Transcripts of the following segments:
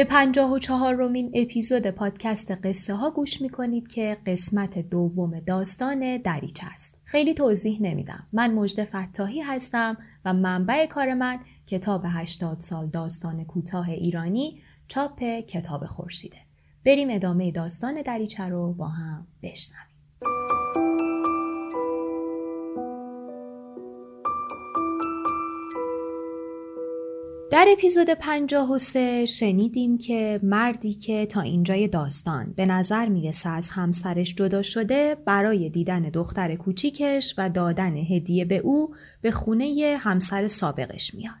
به پنجاه و چهار رومین اپیزود پادکست قصه ها گوش می‌کنید که قسمت دوم داستان دریچه است. خیلی توضیح نمیدم. من مجد فتاحی هستم و منبع کار من کتاب 80 سال داستان کوتاه ایرانی چاپ کتاب خورشیده. بریم ادامه داستان دریچه رو با هم بشنویم. در اپیزود 53 شنیدیم که مردی که تا اینجای داستان به نظر می‌رسه از همسرش جدا شده برای دیدن دختر کوچیکش و دادن هدیه به او به خونه همسر سابقش میاد.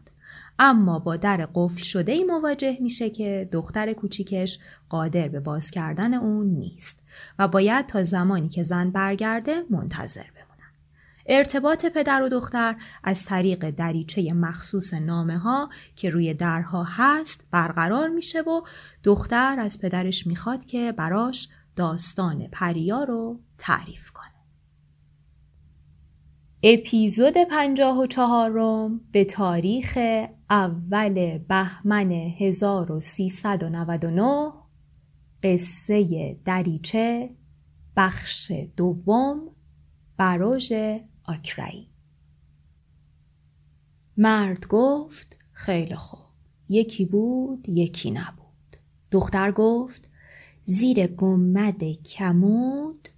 اما با در قفل شده ای مواجه میشه که دختر کوچیکش قادر به باز کردن اون نیست و باید تا زمانی که زن برگرده منتظر بمونه. ارتباط پدر و دختر از طریق دریچه مخصوص نامه ها که روی درها هست برقرار میشه و دختر از پدرش می‌خواد که براش داستان پریا رو تعریف کنه. اپیزود پنجاه و چهارم به تاریخ اول بهمن 1399 قصه دریچه بخش دوم بروژ آکرایی مرد گفت خیلی خوب. یکی بود یکی نبود. دختر گفت زیر گمد کمود.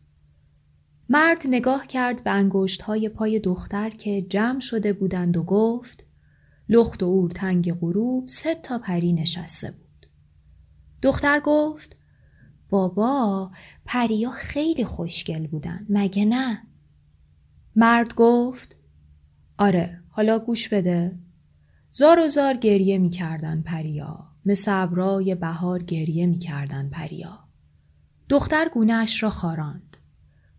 مرد نگاه کرد به انگشت های پای دختر که جمع شده بودند و گفت لخت و اور تنگ غروب سه تا پری نشسته بود. دختر گفت بابا پریا خیلی خوشگل بودن مگه نه؟ مرد گفت آره حالا گوش بده. زار و زار گریه می‌کردن پریا. مثل ابرای بهار گریه می‌کردن پریا. دختر گونهش را خاراند.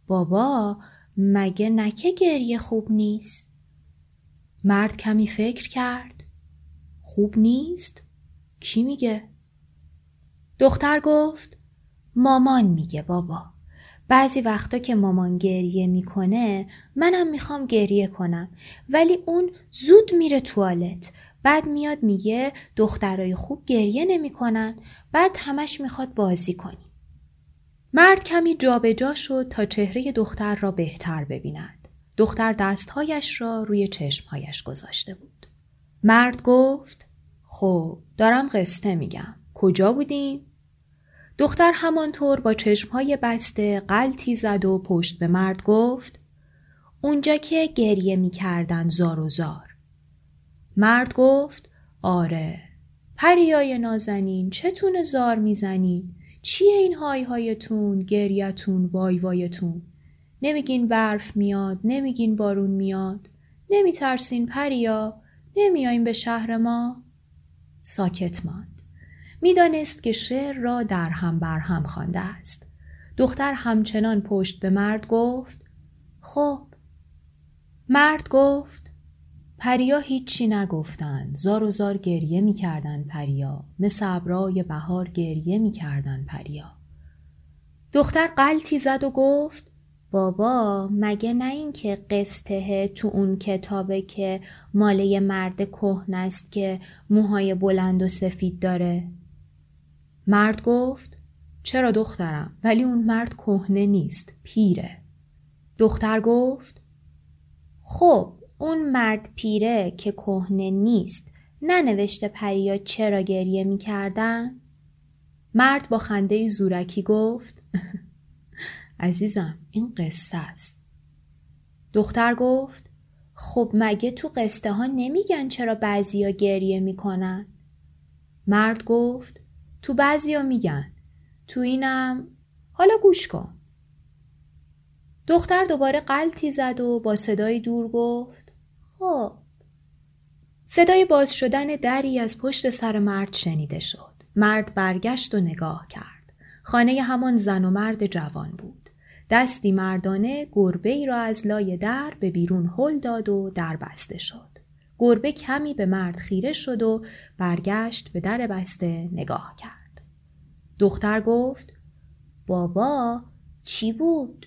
بابا مگه نکه گریه خوب نیست؟ مرد کمی فکر کرد. خوب نیست؟ کی میگه؟ دختر گفت مامان میگه بابا. بعضی وقتا که مامان گریه می‌کنه منم می‌خوام گریه کنم. ولی اون زود میره توالت. بعد میاد میگه دخترای خوب گریه نمی‌کنن. بعد همش می‌خواد بازی کنی. مرد کمی جابجا جا شد تا چهره دختر را بهتر ببیند. دختر دستهایش را روی چشمهایش گذاشته بود. مرد گفت خب دارم قصه میگم. کجا بودیم دختر همانطور با چشمهای بسته قلتی زد و پشت به مرد گفت اونجا که گریه می‌کردن زار و زار. مرد گفت آره پریای نازنین چتون زار می‌زنید؟ چیه این های هایتون گریتون وای وایتون نمیگین برف میاد نمیگین بارون میاد نمیترسین پریا نمیایین به شهر ما ساکت ماند می‌دانست که شعر را در هم بر هم خوانده است. دختر همچنان پشت به مرد گفت خب. مرد گفت پریا هیچی نگفتن زار و زار گریه می‌کردن پریا. مثل ابرای بهار گریه می‌کردن پریا. دختر قلتی زد و گفت بابا مگه نه اینکه قصته تو اون کتابه که ماله مرد کهن است که موهای بلند و سفید داره؟ مرد گفت چرا دخترم ولی اون مرد کهنه نیست پیره دختر گفت خب اون مرد پیره که کهنه نیست ننوشته پریا چرا گریه می‌کردن؟ مرد با خنده زورکی گفت عزیزم این قصه است دختر گفت خب مگه تو قصه ها نمیگن چرا بعضیا گریه می‌کنن؟ مرد گفت تو بعضیا میگن. تو اینم حالا گوش کن. دختر دوباره قلتی زد و با صدای دور گفت خب. صدای باز شدن دری از پشت سر مرد شنیده شد. مرد برگشت و نگاه کرد. خانه همان زن و مرد جوان بود. دستی مردانه گربه ای را از لای در به بیرون هل داد و در بسته شد. گربه کمی به مرد خیره شد و برگشت به در بسته نگاه کرد دختر گفت بابا چی بود؟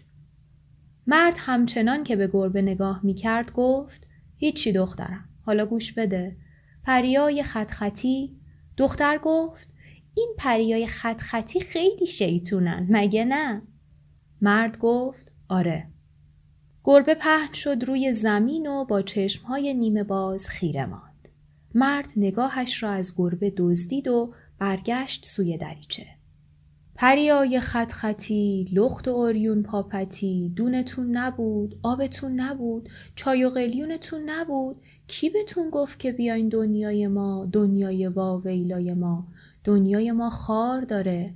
مرد همچنان که به گربه نگاه می کرد گفت هیچی دخترم حالا گوش بده پریای خط خطی دختر گفت این پریای خط خطی خیلی شیطونن مگه نه؟ مرد گفت آره گربه پهن شد روی زمین و با چشمهای نیمه باز خیره ماند. مرد نگاهش را از گربه دزدید و برگشت سوی دریچه. پریای خط خطی، لخت و اوریون پاپتی، دونتون نبود، آبتون نبود، چای و قلیونتون نبود، کی بهتون گفت که بیاین دنیای ما، دنیای واویلای ما، دنیای ما خار داره؟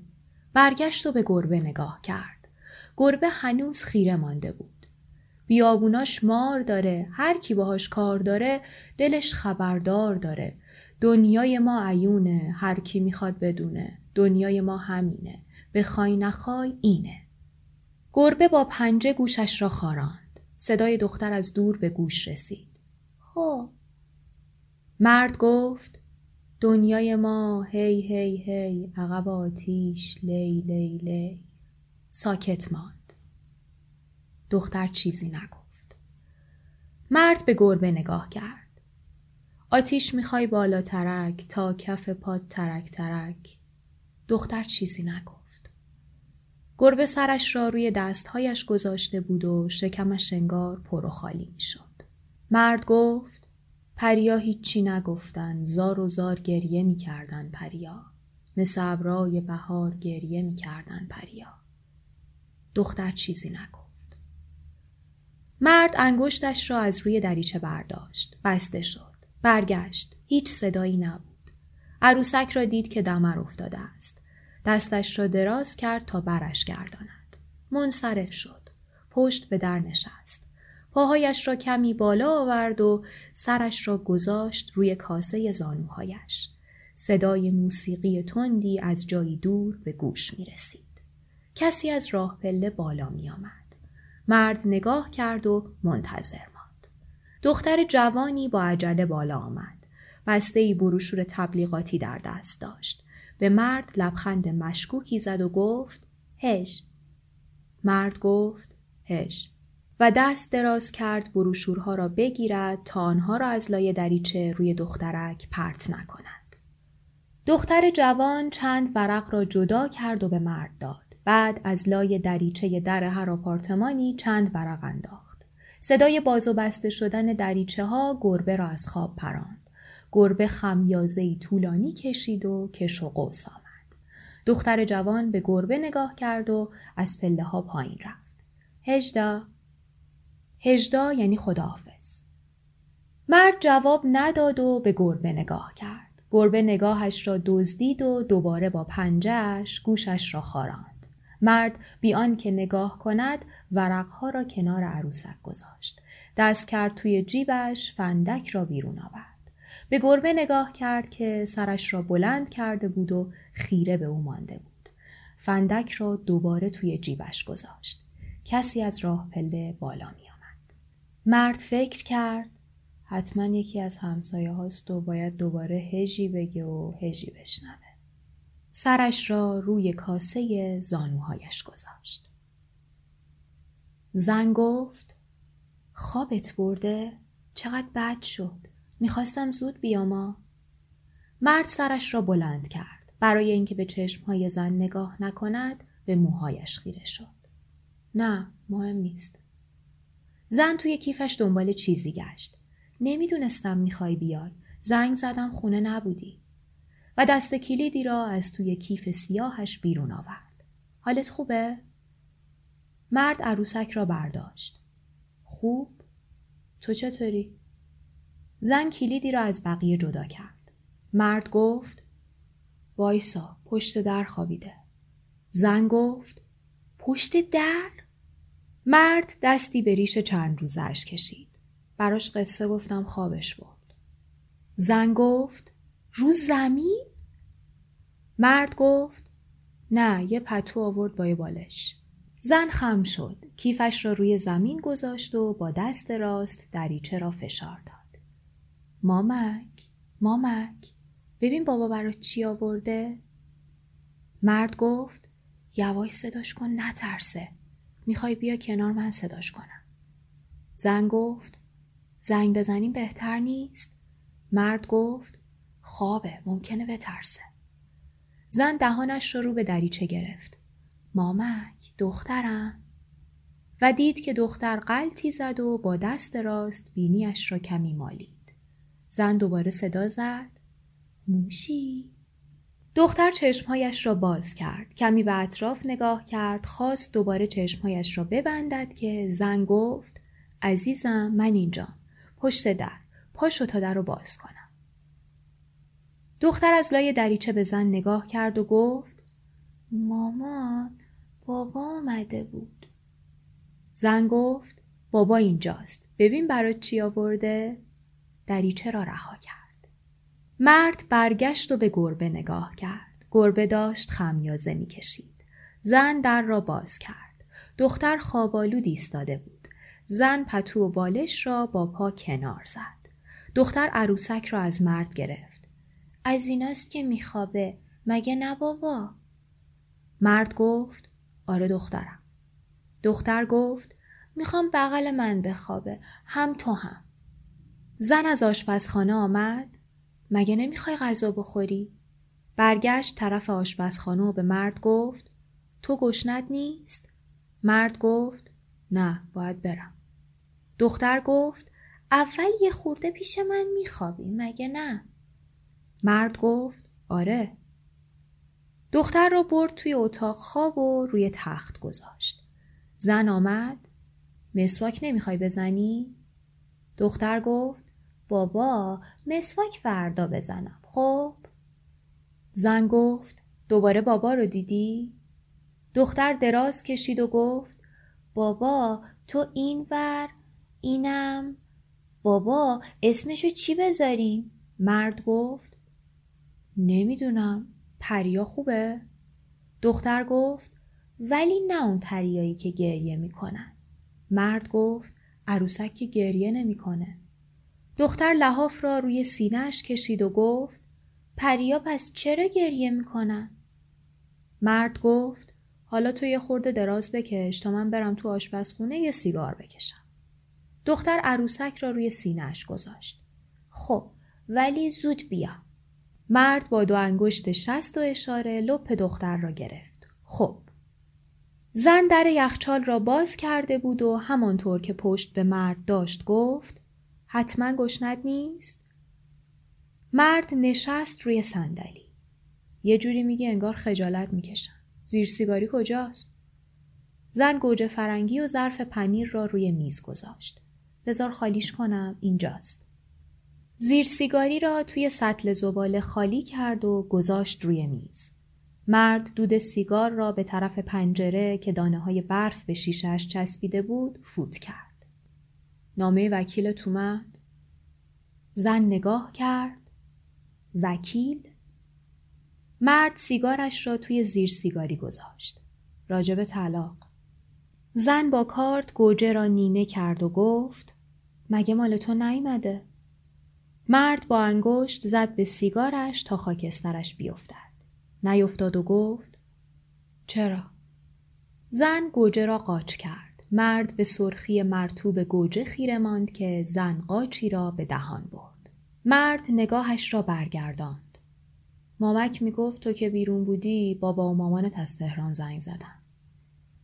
برگشت و به گربه نگاه کرد. گربه هنوز خیره مانده بود. بیابوناش مار داره هر کی باهاش کار داره دلش خبردار داره. دنیای ما عیونه هر کی می‌خواد بدونه. دنیای ما همینه. بخوای نخوای اینه. گربه با پنجه گوشش را خاراند. صدای دختر از دور به گوش رسید. خب. مرد گفت دنیای ما هی هی هی عقب آتیش لی لی لی. ساکت ماند. دختر چیزی نگفت. مرد به گربه نگاه کرد. آتیش می‌خوای بالا ترک تا کف پاد ترک ترک. دختر چیزی نگفت. گربه سرش را روی دستهایش گذاشته بود و شکمش انگار پر و خالی می‌شد. مرد گفت پریا هیچی نگفتن زار و زار گریه می‌کردن پریا. مثل ابرای بهار گریه می‌کردن پریا. دختر چیزی نگفت. مرد انگشتش را از روی دریچه برداشت. بسته شد. برگشت. هیچ صدایی نبود. عروسک را دید که دمر افتاده است. دستش را دراز کرد تا برش گرداند. منصرف شد. پشت به در نشست. پاهایش را کمی بالا آورد و سرش را گذاشت روی کاسه زانوهایش. صدای موسیقی تندی از جایی دور به گوش می رسید. کسی از راه پله بالا می آمد. مرد نگاه کرد و منتظر ماند. دختر جوانی با عجله بالا آمد. بسته بروشور تبلیغاتی در دست داشت. به مرد لبخند مشکوکی زد و گفت هش. مرد گفت هش. و دست دراز کرد بروشورها را بگیرد تا آنها را از لای دریچه روی دخترک پرت نکند. دختر جوان چند ورق را جدا کرد و به مرد داد. بعد از لای دریچه در هر آپارتمانی چند ورق انداخت. صدای باز و بسته شدن دریچه ها گربه را از خواب پراند. گربه خمیازه طولانی کشید و کش و قوس آمد. دختر جوان به گربه نگاه کرد و از پله ها پایین رفت. هجدا هجدا یعنی خداحافظ. مرد جواب نداد و به گربه نگاه کرد. گربه نگاهش را دزدید و دوباره با پنجهش گوشش را خاراند. مرد بیان که نگاه کند ورقها را کنار عروسک گذاشت. دست کرد توی جیبش فندک را بیرون آورد. به گربه نگاه کرد که سرش را بلند کرده بود و خیره به او مانده بود. فندک را دوباره توی جیبش گذاشت. کسی از راه پله بالا می مرد فکر کرد حتما یکی از همسایه هاست و باید دوباره هجی بگه و هجی بشنوه. سرش را روی کاسه زانوهایش گذاشت. زن گفت خوابت برده؟ چقدر بد شد. می‌خواستم زود بیاما. مرد سرش را بلند کرد. برای اینکه به چشمهای زن نگاه نکند به موهایش خیره شد. نه مهم نیست. زن توی کیفش دنبال چیزی گشت. نمی‌دونستم می‌خوای بیای. زنگ زدم خونه نبودی. و دست کلیدی را از توی کیف سیاهش بیرون آورد. حالت خوبه؟ مرد عروسک را برداشت. خوب؟ تو چطوری؟ زن کلیدی را از بقیه جدا کرد. مرد گفت وایسا پشت در خوابیده. زن گفت پشت در؟ مرد دستی به ریش چند روزش کشید. براش قصه گفتم خوابش برد. زن گفت رو زمین؟ مرد گفت نه یه پتو آورد با بالش. زن خم شد. کیفش را روی زمین گذاشت و با دست راست دریچه را فشار داد. مامک، مامک، ببین بابا برات چی آورده؟ مرد گفت یواش صداش کن نترسه. می‌خوای بیا کنار من صداش کنم. زن گفت زنگ بزنیم بهتر نیست؟ مرد گفت خوابه ممکنه بترسه. زن دهانش را رو به دریچه گرفت. مامک دخترم و دید که دختر قلتی زد و با دست راست بینیش را کمی مالید. زن دوباره صدا زد. موشی؟ دختر چشمهایش را باز کرد. کمی به اطراف نگاه کرد. خواست دوباره چشمهایش را ببندد که زن گفت عزیزم من اینجا. پشت در. پاشو تا در رو باز کنم. دختر از لای دریچه به زن نگاه کرد و گفت مامان بابا آمده بود. زن گفت بابا اینجاست. ببین برات چی آورده؟ دریچه را رها کرد. مرد برگشت و به گربه نگاه کرد. گربه داشت خمیازه می‌کشید. زن در را باز کرد. دختر خوابالود ایستاده بود. زن پتو و بالش را با پا کنار زد. دختر عروسک را از مرد گرفت. از ایناست که میخوابه. مگه نه بابا؟ مرد گفت آره دخترم. دختر گفت می‌خوام بغل من بخوابه. هم تو هم. زن از آشپزخانه آمد. مگه نمی‌خوای غذا بخوری؟ برگشت طرف آشپزخانه و به مرد گفت تو گشنت نیست؟ مرد گفت نه باید برم. دختر گفت اول یه خورده پیش من میخوابی مگه نه؟ مرد گفت آره دختر را برد توی اتاق خواب و روی تخت گذاشت. زن آمد. مسواک نمی‌خوای بزنی؟ دختر گفت بابا مسواک فردا بزنم خب؟ زن گفت دوباره بابا رو دیدی؟ دختر دراز کشید و گفت بابا تو این ور اینم بابا اسمشو چی بذاریم؟ مرد گفت نمی‌دونم پریا خوبه؟ دختر گفت ولی نه اون پریایی که گریه می‌کنن. مرد گفت عروسک که گریه نمی‌کنه. دختر لحاف را روی سینهش کشید و گفت پریا پس چرا گریه می‌کنن؟ مرد گفت حالا تو یه خورده دراز بکش تا من برم تو آشپزخونه یه سیگار بکشم. دختر عروسک را روی سینهش گذاشت. خب ولی زود بیا. مرد با دو انگشت شست و اشاره لپ دختر را گرفت. خب. زن در یخچال را باز کرده بود و همانطور که پشت به مرد داشت گفت حتما گشنت نیست؟ مرد نشست روی صندلی. یه جوری میگه انگار خجالت می‌کشن. زیر سیگاری کجاست؟ زن گوجه فرنگی و ظرف پنیر را روی میز گذاشت. بزار خالیش کنم اینجاست. زیر سیگاری را توی سطل زباله خالی کرد و گذاشت روی میز. مرد دود سیگار را به طرف پنجره که دانه های برف به شیشهش چسبیده بود فوت کرد. نامه وکیل تومد؟ زن نگاه کرد. وکیل؟ مرد سیگارش را توی زیر سیگاری گذاشت. راجب طلاق. زن با کارت گوجه را نیمه کرد و گفت مگه مال تو نیمده؟ مرد با انگشت زد به سیگارش تا خاکسترش بیفتد. نیفتاد و گفت چرا؟ زن گوجه را قاچ کرد. مرد به سرخی مرتوب گوجه خیره ماند که زن قاچی را به دهان برد. مرد نگاهش را برگرداند. مامک می‌گفت تو که بیرون بودی بابا و مامانت از تهران زنگ زدن.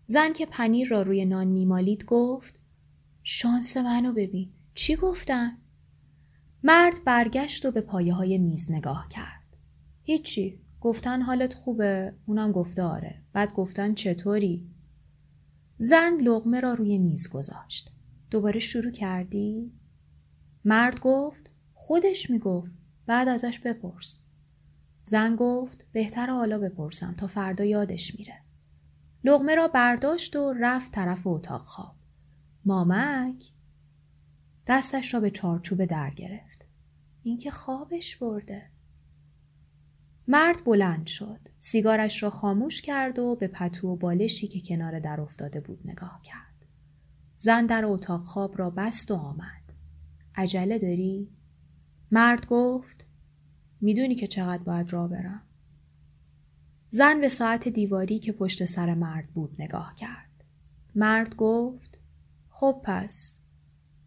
زن که پنیر را روی نان میمالید گفت شانس منو ببین چی گفتن؟ مرد برگشت و به پایه های میز نگاه کرد. هیچی. گفتن حالت خوبه اونم گفته آره. بعد گفتن چطوری؟ زن لغمه را روی میز گذاشت. دوباره شروع کردی؟ مرد گفت خودش می‌گفت بعد ازش بپرس. زن گفت بهتر حالا بپرسم تا فردا یادش میره. لغمه را برداشت و رفت طرف اتاق خواب. مامک دستش را به چارچوب در گرفت. اینکه خوابش برده. مرد بلند شد. سیگارش را خاموش کرد و به پتو و بالشی که کنار در افتاده بود نگاه کرد. زن در اتاق خواب را بست و آمد. عجله داری؟ مرد گفت می‌دونی که چقدر باید راه برم؟ زن به ساعت دیواری که پشت سر مرد بود نگاه کرد. مرد گفت خب پس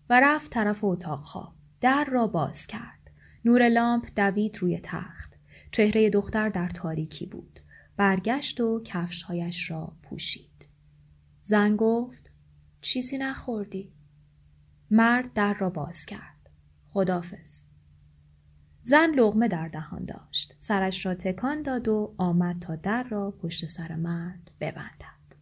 و رفت طرف اتاق خواب. در را باز کرد. نور لامپ دوید روی تخت. چهره دختر در تاریکی بود. برگشت و کفشهایش را پوشید. زن گفت چیزی نخوردی؟ مرد در را باز کرد. خدافز. زن لغمه در دهان داشت. سرش را تکان داد و آمد تا در را پشت سر مرد ببندد.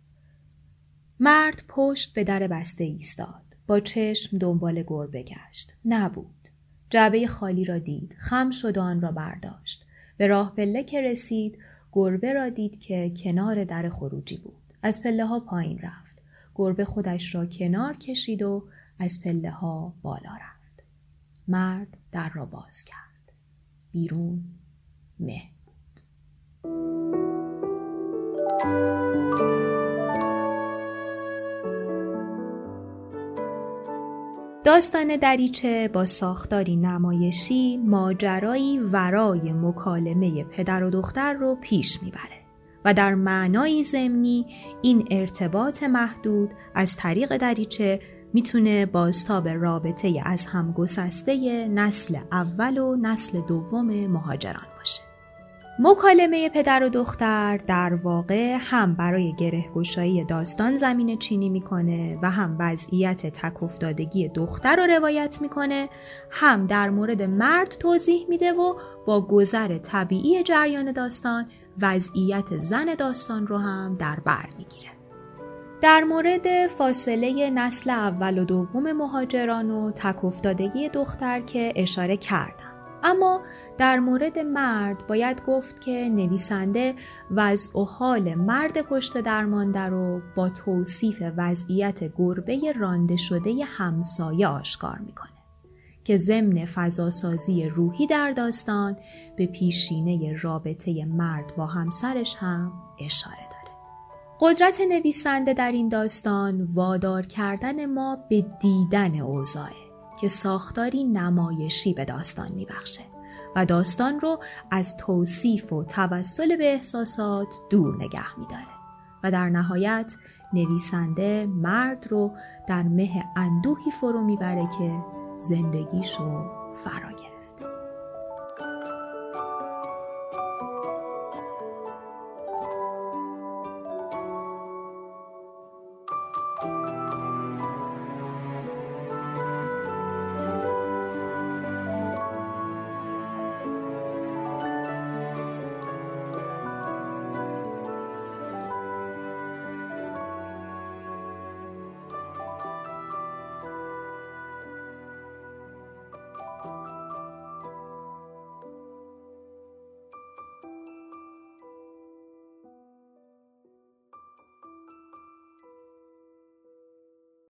مرد پشت به در بسته ایستاد. با چشم دنبال گربه گشت. نبود. جعبه خالی را دید. خم شد و آن را برداشت. به راه پله که رسید گربه را دید که کنار در خروجی بود. از پله ها پایین رفت. گربه خودش را کنار کشید و از پله ها بالا رفت. مرد در را باز کرد. بیرون مه بود. داستان دریچه با ساختاری نمایشی ماجرایی ورای مکالمه پدر و دختر رو پیش می‌بره و در معنای ضمنی این ارتباط محدود از طریق دریچه می‌تونه بازتاب رابطه از هم گسسته نسل اول و نسل دوم مهاجران باشه. مکالمه پدر و دختر در واقع هم برای گرهگشایی داستان زمین چینی می‌کنه و هم وضعیت تک افتادگی دختر رو روایت می‌کنه هم در مورد مرد توضیح میده و با گذر طبیعی جریان داستان وضعیت زن داستان رو هم در بر می‌گیره. در مورد فاصله نسل اول و دوم مهاجران و تک افتادگی دختر که اشاره کردم. اما در مورد مرد باید گفت که نویسنده وضع و حال مرد پشت درمانده رو با توصیف وضعیت گربه رانده شده همسایه آشکار می‌کنه که ضمن فضاسازی روحی در داستان به پیشینه رابطه مرد با همسرش هم اشاره داره. قدرت نویسنده در این داستان وادار کردن ما به دیدن اوضاعه که ساختاری نمایشی به داستان میبخشه و داستان رو از توصیف و توسل به احساسات دور نگه میداره و در نهایت نویسنده مرد رو در مه اندوهی فرو می‌بره که زندگیشو فرا گرفت